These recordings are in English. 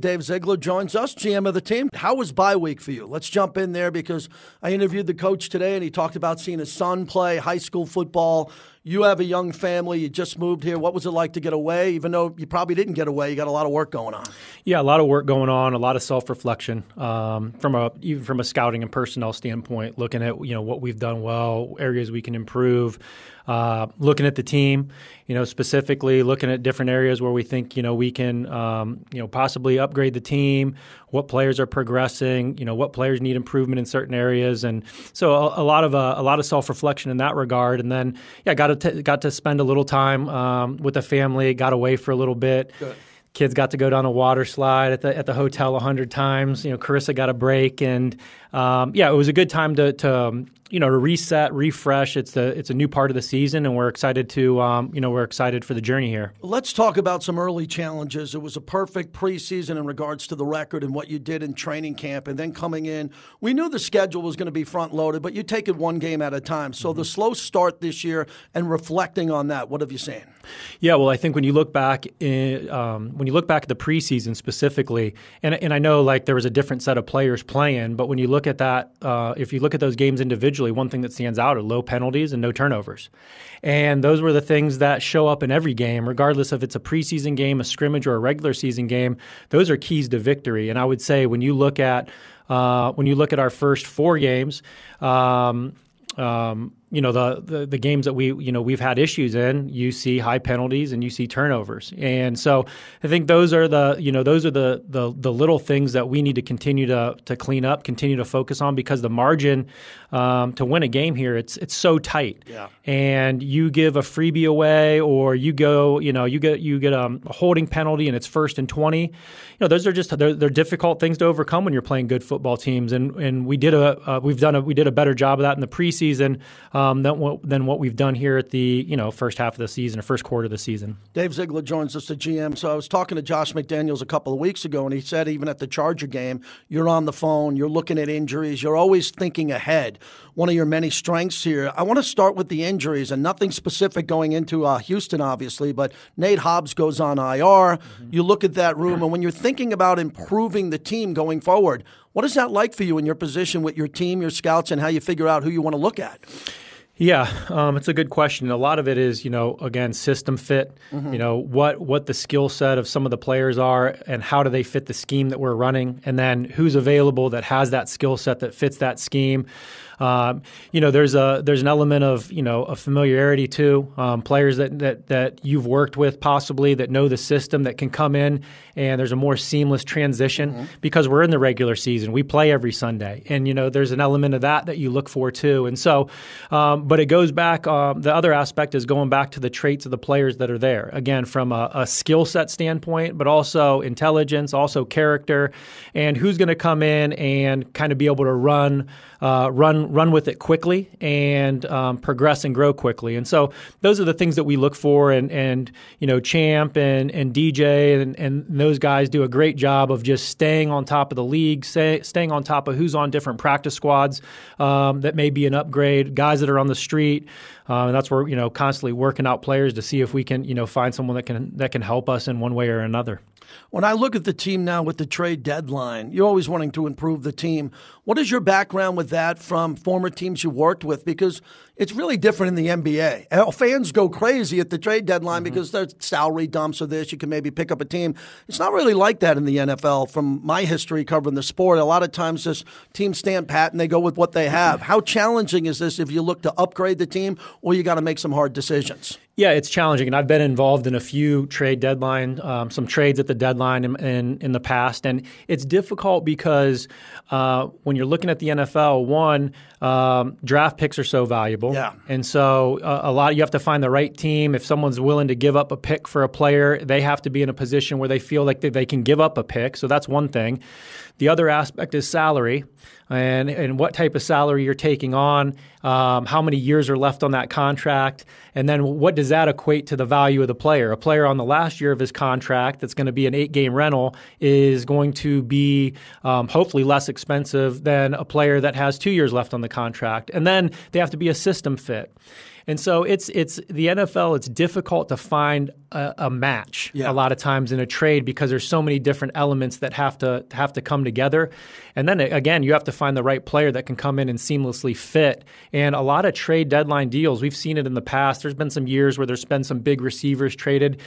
Dave Ziegler joins us, GM of the team. How was bye week for you? Let's jump in there because I interviewed the coach today and he talked about seeing his son play high school football. You have a young family. You just moved here. What was it like to get away? Even though you probably didn't get away, you got a lot of work going on. Yeah, a lot of work going on, a lot of self reflection um, from a even from a scouting and personnel standpoint. Looking at you know what we've done well, areas we can improve. Uh, looking at the team, you know, specifically looking at different areas where we think, you know, we can, um, you know, possibly upgrade the team, what players are progressing, you know, what players need improvement in certain areas, and so a, a lot of uh, a lot of self reflection in that regard. And then, yeah, got to t- got to spend a little time um, with the family, got away for a little bit. Good kids got to go down a water slide at the at the hotel a hundred times. You know, Carissa got a break, and um, yeah, it was a good time to to um, you know to reset, refresh. It's the it's a new part of the season, and we're excited to um, you know we're excited for the journey here. Let's talk about some early challenges. It was a perfect preseason in regards to the record and what you did in training camp, and then coming in, we knew the schedule was going to be front loaded, but you take it one game at a time. So mm-hmm. the slow start this year, and reflecting on that, what have you seen? Yeah, well, I think when you look back in, um, when you look back at the preseason specifically, and and I know like there was a different set of players playing, but when you look at that, uh, if you look at those games individually, one thing that stands out are low penalties and no turnovers, and those were the things that show up in every game, regardless if it's a preseason game, a scrimmage, or a regular season game. Those are keys to victory, and I would say when you look at uh, when you look at our first four games. Um, um, you know the, the, the games that we you know we've had issues in you see high penalties and you see turnovers. And so I think those are the you know those are the the, the little things that we need to continue to to clean up continue to focus on because the margin um, to win a game here it's it's so tight. Yeah. and you give a freebie away or you go you know you get you get a holding penalty and it's first and 20 you know those are just they're, they're difficult things to overcome when you're playing good football teams. And and we did a uh, we've done a we did a better job of that in the preseason um, than what than what we've done here at the you know first half of the season or first quarter of the season. Dave Ziegler joins us, the GM. So I was talking to Josh McDaniels a couple of weeks ago, and he said even at the Charger game, you're on the phone, you're looking at injuries, you're always thinking ahead. One of your many strengths here. I want to start with the injuries, and nothing specific going into uh, Houston, obviously, but Nate Hobbs goes on IR. Mm-hmm. You look at that room, and when you're thinking about improving the team going forward, what is that like for you in your position with your team, your scouts, and how you figure out who you want to look at? Yeah, um, it's a good question. A lot of it is, you know, again, system fit. Mm-hmm. You know, what what the skill set of some of the players are, and how do they fit the scheme that we're running, and then who's available that has that skill set that fits that scheme. Um, you know, there's a there's an element of you know a familiarity too. Um, players that, that that you've worked with possibly that know the system that can come in and there's a more seamless transition mm-hmm. because we're in the regular season. We play every Sunday, and you know there's an element of that that you look for too. And so, um, but it goes back. Um, the other aspect is going back to the traits of the players that are there. Again, from a, a skill set standpoint, but also intelligence, also character, and who's going to come in and kind of be able to run uh, run run with it quickly and um, progress and grow quickly. And so those are the things that we look for. And and you know Champ and and DJ and, and those guys do a great job of just staying on top of the league, staying on top of who's on different practice squads um, that may be an upgrade, guys that are on the street. Uh, and that's where you know constantly working out players to see if we can you know find someone that can that can help us in one way or another. When I look at the team now with the trade deadline, you're always wanting to improve the team. What is your background with that from former teams you worked with? Because it's really different in the NBA. Fans go crazy at the trade deadline mm-hmm. because there's salary dumps or this. You can maybe pick up a team. It's not really like that in the NFL. From my history covering the sport, a lot of times this teams stand pat and they go with what they have. How challenging is this if you look to upgrade the team or you got to make some hard decisions? Yeah, it's challenging, and I've been involved in a few trade deadline, um, some trades at the deadline in, in, in, the past, and it's difficult because uh, when you're looking at the NFL, one um, draft picks are so valuable, yeah, and so uh, a lot you have to find the right team. If someone's willing to give up a pick for a player, they have to be in a position where they feel like they, they can give up a pick. So that's one thing. The other aspect is salary and, and what type of salary you're taking on, um, how many years are left on that contract, and then what does that equate to the value of the player? A player on the last year of his contract that's going to be an eight game rental is going to be um, hopefully less expensive than a player that has two years left on the contract. And then they have to be a system fit. And so it's it's the NFL. It's difficult to find a, a match Yeah. a lot of times in a trade because there's so many different elements that have to have to come together. And then again, you have to find the right player that can come in and seamlessly fit. And a lot of trade deadline deals, we've seen it in the past. There's been some years where there's been some big receivers traded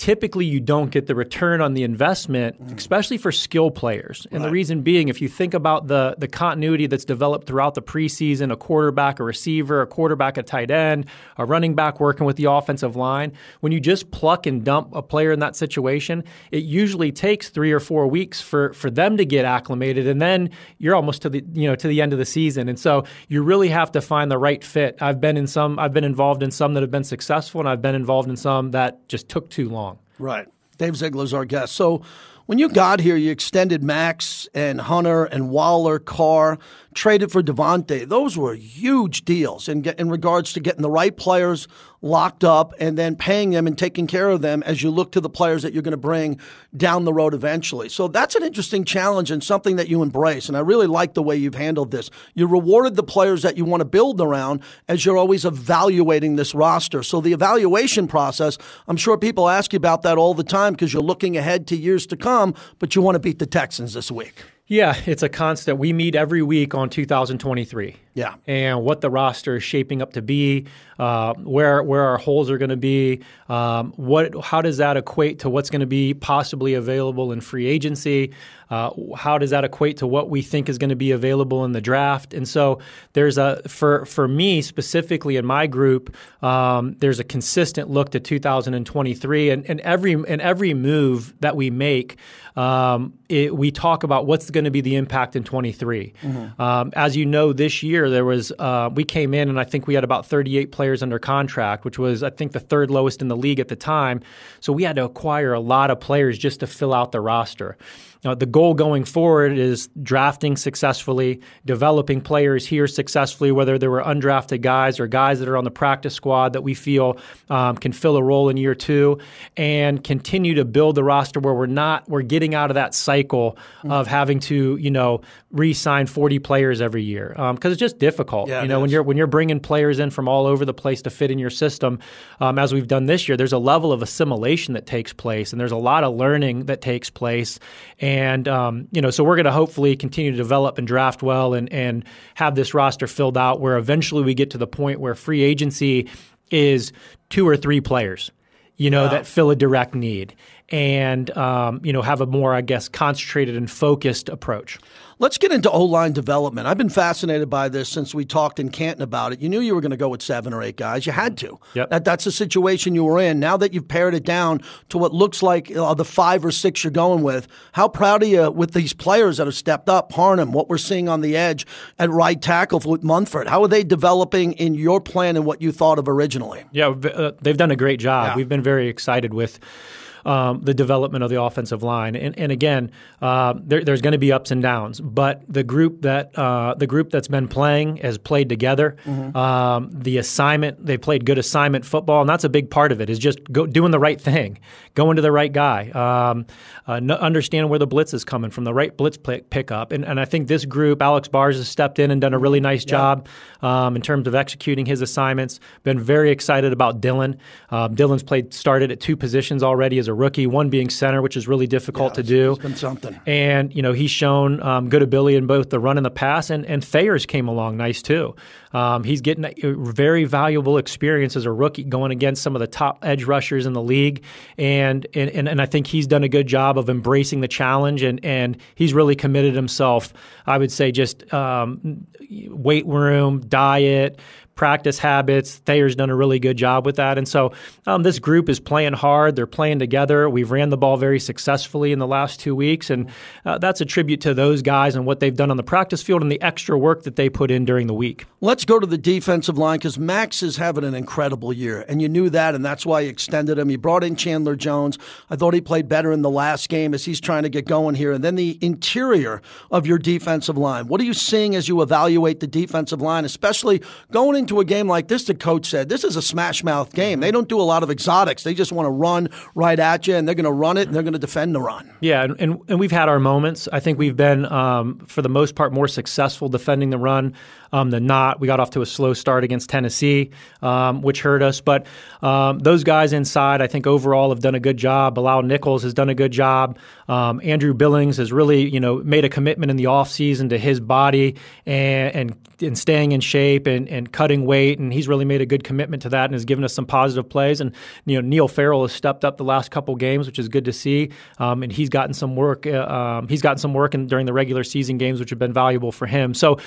typically you don't get the return on the investment, mm. especially for skill players. And the reason being, if you think about the the continuity that's developed throughout the preseason, a quarterback, a receiver, a quarterback, a tight end, a running back working with the offensive line, when you just pluck and dump a player in that situation, it usually takes three or four weeks for for them to get acclimated, and then you're almost to the you know to the end of the season. And so you really have to find the right fit. I've been in some, I've been involved in some that have been successful, and I've been involved in some that just took too long. Right. Dave Ziegler's our guest. So when you got here, you extended Max and Hunter and Waller, Carr, traded for Davante. Those were huge deals in, in regards to getting the right players locked up and then paying them and taking care of them as you look to the players that you're going to bring down the road eventually. So that's an interesting challenge and something that you embrace. And I really like the way you've handled this. You rewarded the players that you want to build around as you're always evaluating this roster. So the evaluation process, I'm sure people ask you about that all the time because you're looking ahead to years to come, but you want to beat the Texans this week. Yeah, it's a constant. We meet every week on 2023. Yeah. and what the roster is shaping up to be, uh, where where our holes are going to be, um, what how does that equate to what's going to be possibly available in free agency? Uh, how does that equate to what we think is going to be available in the draft? And so there's a for for me specifically in my group, um, there's a consistent look to 2023, and, and every and every move that we make. Um, it, we talk about what's going to be the impact in 23. Um, as you know, this year there was uh, we came in and I think we had about 38 players under contract, which was I think the third lowest in the league at the time. So we had to acquire a lot of players just to fill out the roster. Uh, the goal going forward is drafting successfully, developing players here successfully, whether they were undrafted guys or guys that are on the practice squad that we feel um, can fill a role in year two, and continue to build the roster where we're not we're getting out of that cycle of having to you know re-sign 40 players every year because it's just difficult. Yeah, you know when you're when you're bringing players in from all over the place to fit in your system, um, as we've done this year, there's a level of assimilation that takes place, and there's a lot of learning that takes place. And um, you know, so we're going to hopefully continue to develop and draft well, and and have this roster filled out where eventually we get to the point where free agency is two or three players, you know, that fill a direct need, and um, you know have a more, I guess, concentrated and focused approach. Let's get into O line development. I've been fascinated by this since we talked in Canton about it. You knew you were going to go with seven or eight guys. You had to. Yep. That, that's the situation you were in. Now that you've pared it down to what looks like uh, the five or six you're going with, how proud are you with these players that have stepped up? Parham, what we're seeing on the edge at right tackle with Munford. How are they developing in your plan and what you thought of originally? Yeah, uh, they've done a great job. Yeah. We've been very excited with um, the development of the offensive line. And, and again, uh, there, there's going to be ups and downs, but the group that uh, the group that's been playing has played together. Um, the assignment they played good assignment football, and that's a big part of it. Is just go, doing the right thing, going to the right guy, um, uh, n- understand where the blitz is coming from, the right blitz pick, pickup. And, and I think this group, Alex Bars has stepped in and done a really nice job um, in terms of executing his assignments. Been very excited about Dylan. Um, Dylan's played started at two positions already as a rookie, one being center, which is really difficult to do. It's been something. And you know he's shown um, good ability in both the run and the pass, and and Thayer's came along nice too. Um, he's getting a very valuable experience as a rookie going against some of the top edge rushers in the league, and and and, and I think he's done a good job of embracing the challenge, and and he's really committed himself. I would say just um, weight room, diet, practice habits. Thayer's done a really good job with that. And so um, this group is playing hard. They're playing together. We've ran the ball very successfully in the last two weeks. And uh, that's a tribute to those guys and what they've done on the practice field and the extra work that they put in during the week. Let's go to the defensive line because Max is having an incredible year, and you knew that, and that's why you extended him. You brought in Chandler Jones. I thought he played better in the last game as he's trying to get going here. And then the interior of your defensive line. What are you seeing as you evaluate the defensive line, especially going into a game like this? The coach said this is a smash mouth game. They don't do a lot of exotics. They just want to run right at you, and they're going to run it, and they're going to defend the run. Yeah, and, and, and we've had our moments. I think we've been, um, for the most part, more successful defending the run um, than not. We got off to a slow start against Tennessee, um, which hurt us. But um, those guys inside, I think overall have done a good job. Bilal Nichols has done a good job. Um, Andrew Billings has really, you know, made a commitment in the offseason to his body and, and, and staying in shape and, and cutting weight, and he's really made a good commitment to that and has given us some positive plays. And you know, Neil Farrell has stepped up the last couple games, which is good to see. Um, and he's gotten some work. Uh, um, he's gotten some work in, during the regular season games, which have been valuable for him. So,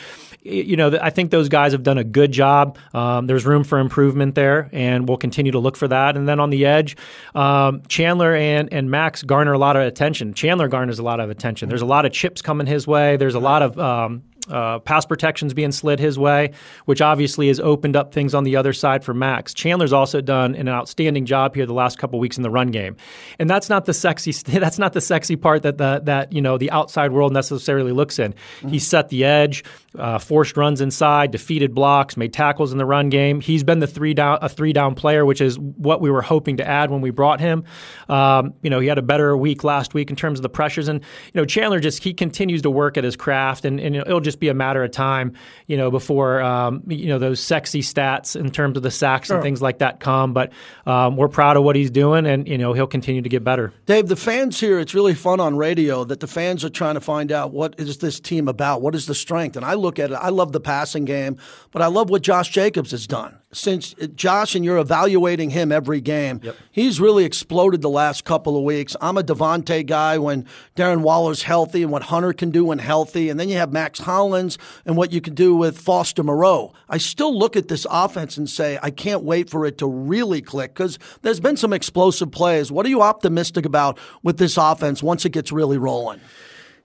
you know, I think those guys have done a good job. Um, there's room for improvement there, and we'll continue to look for that. And then on the edge, um, Chandler and and Max garner a lot of attention. Chandler garners a lot of attention. There's a lot of chips coming his way. There's a lot of um, uh, pass protections being slid his way, which obviously has opened up things on the other side for Max. Chandler's also done an outstanding job here the last couple weeks in the run game, and that's not the sexy. That's not the sexy part that the that you know the outside world necessarily looks in. Mm-hmm. He set the edge, uh, forced runs inside, defeated blocks, made tackles in the run game. He's been the three down a three down player, which is what we were hoping to add when we brought him. Um, you know, he had a better week last week in terms of the pressures, and you know Chandler just he continues to work at his craft, and, and it'll just just be a matter of time, you know, before um, you know those sexy stats in terms of the sacks sure. and things like that come. But um, we're proud of what he's doing, and you know he'll continue to get better. Dave, the fans here, it's really fun on radio that the fans are trying to find out what is this team about, what is the strength, and I look at it. I love the passing game, but I love what Josh Jacobs has done since uh, Josh and you're evaluating him every game, yep. he's really exploded the last couple of weeks. I'm a Davante guy when Darren Waller's healthy and what Hunter can do when healthy, and then you have Mack Hollins and what you can do with Foster Moreau. I still look at this offense and say I can't wait for it to really click because there's been some explosive plays. What are you optimistic about with this offense once it gets really rolling?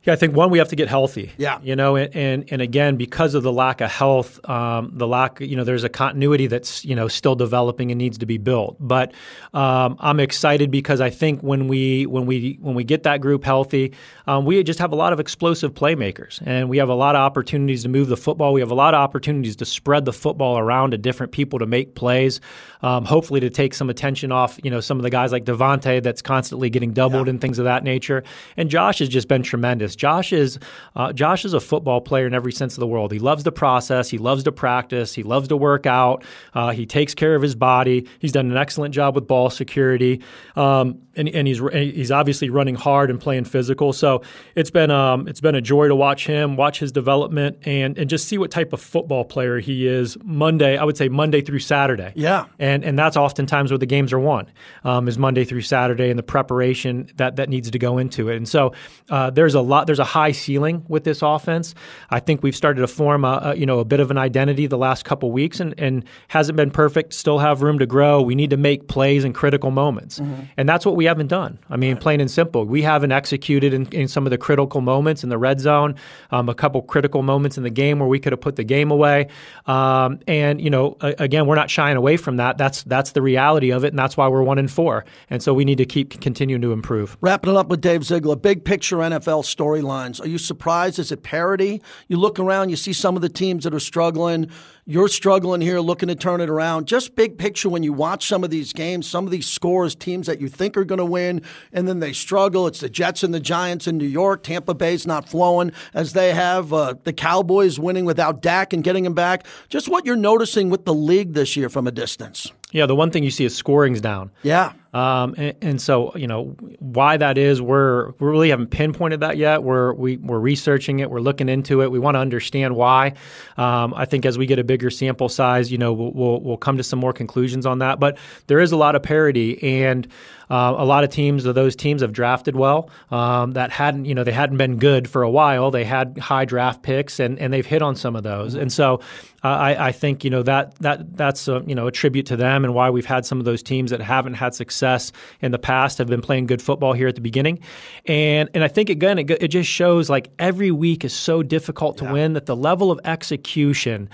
Yeah, I think one we have to get healthy. Yeah, you know, and and, and again because of the lack of health, um, the lack, you know, there's a continuity that's you know still developing and needs to be built. But um, I'm excited because I think when we when we when we get that group healthy, um, we just have a lot of explosive playmakers, and we have a lot of opportunities to move the football. We have a lot of opportunities to spread the football around to different people to make plays. Um, hopefully, to take some attention off, you know, some of the guys like Davante that's constantly getting doubled yeah. and things of that nature. And Josh has just been tremendous. Josh is uh, Josh is a football player in every sense of the world. He loves the process. He loves to practice. He loves to work out. Uh, he takes care of his body. He's done an excellent job with ball security, um, and, and he's he's obviously running hard and playing physical. So it's been um, it's been a joy to watch him, watch his development, and and just see what type of football player he is. Monday, I would say Monday through Saturday. Yeah, and and that's oftentimes where the games are won um, is Monday through Saturday, and the preparation that that needs to go into it. And so uh, there's a lot lot. There's a high ceiling with this offense. I think we've started to form a, a you know a bit of an identity the last couple weeks, and, and hasn't been perfect. Still have room to grow. We need to make plays in critical moments, mm-hmm. and that's what we haven't done. I mean, right. plain and simple, we haven't executed in, in, some of the critical moments in the red zone. Um, a couple critical moments in the game where we could have put the game away, um, and you know, again, we're not shying away from that. That's that's the reality of it, and that's why we're one and four. And so we need to keep continuing to improve. Wrapping it up with Dave Ziegler, big picture NFL story storylines? Are you surprised? Is it parity? You look around, you see some of the teams that are struggling. You're struggling here, looking to turn it around. Just big picture when you watch some of these games, some of these scores, teams that you think are going to win, and then they struggle. It's the Jets and the Giants in New York. Tampa Bay's not flowing as they have. Uh, the Cowboys winning without Dak and getting him back. Just what you're noticing with the league this year from a distance. Yeah, the one thing you see is scoring's down. Yeah. Um, and, and, so, you know, why that is, we're we really haven't pinpointed that yet. We're we, we're researching it. We're looking into it. We want to understand why. Um, I think as we get a bigger sample size, you know, we'll, we'll, we'll come to some more conclusions on that. But there is a lot of parity, and uh, a lot of teams, of those teams have drafted well. Um, that hadn't, you know, they hadn't been good for a while. They had high draft picks, and, and they've hit on some of those. Mm-hmm. And so, uh, I, I think you know that that that's a, you know a tribute to them and why we've had some of those teams that haven't had success in the past have been playing good football here at the beginning, and and I think again it, it just shows like every week is so difficult to yeah. win that the level of execution,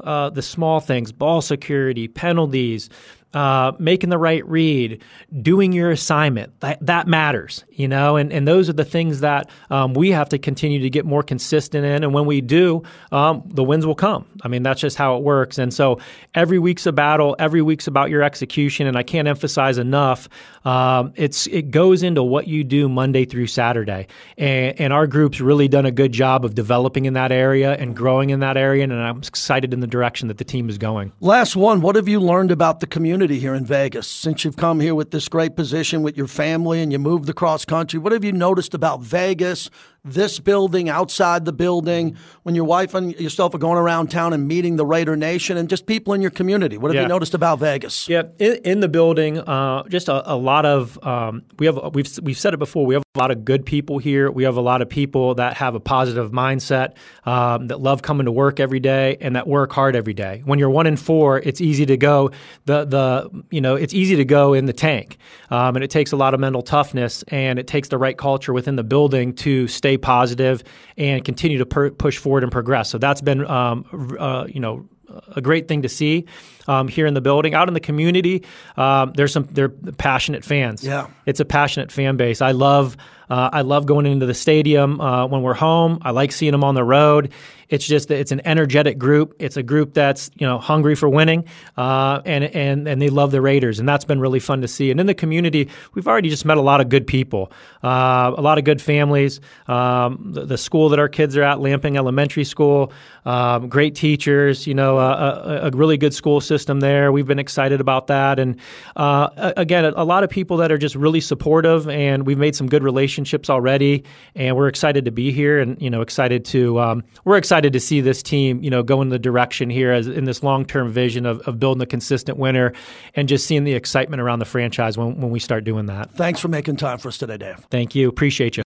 uh, the small things, ball security, penalties uh, making the right read, doing your assignment. That, that matters, you know, and, and those are the things that um, we have to continue to get more consistent in. And when we do, um, the wins will come. I mean, that's just how it works. And so every week's a battle, every week's about your execution. And I can't emphasize enough, um, it's it goes into what you do Monday through Saturday. And, and our group's really done a good job of developing in that area and growing in that area. And I'm excited in the direction that the team is going. Last one, what have you learned about the community? Community here in Vegas since you've come here with this great position with your family and you moved across country? What have you noticed about Vegas, this building, outside the building, when your wife and yourself are going around town and meeting the Raider Nation and just people in your community? What have yeah. you noticed about Vegas? Yeah, in, in the building, uh, just a, a, lot of um, we have we've we've said it before. We have a lot of good people here. We have a lot of people that have a positive mindset, um, that love coming to work every day, and that work hard every day. When you're one in four, it's easy to go the the you know it's easy to go in the tank, um, and it takes a lot of mental toughness, and it takes the right culture within the building to stay positive and continue to per- push forward and progress. So that's been um, uh, you know a great thing to see um, here in the building. Out in the community, um, there's some they're passionate fans. Yeah, it's a passionate fan base. I love uh, I love going into the stadium uh, when we're home. I like seeing them on the road. It's just that it's an energetic group. It's a group that's you know hungry for winning, uh, and and and they love the Raiders, and that's been really fun to see. And in the community, we've already just met a lot of good people, uh, a lot of good families. Um, the, the, school that our kids are at, Lamping Elementary School, um, great teachers. You know, a, a, really good school system there. We've been excited about that, and uh, again, a, lot of people that are just really supportive, and we've made some good relationships already, and we're excited to be here, and you know, excited to um, we're excited excited to see this team, you know, go in the direction here as in this long term vision of, of building a consistent winner and just seeing the excitement around the franchise when, when we start doing that. Thanks for making time for us today, Dave. Thank you. Appreciate you.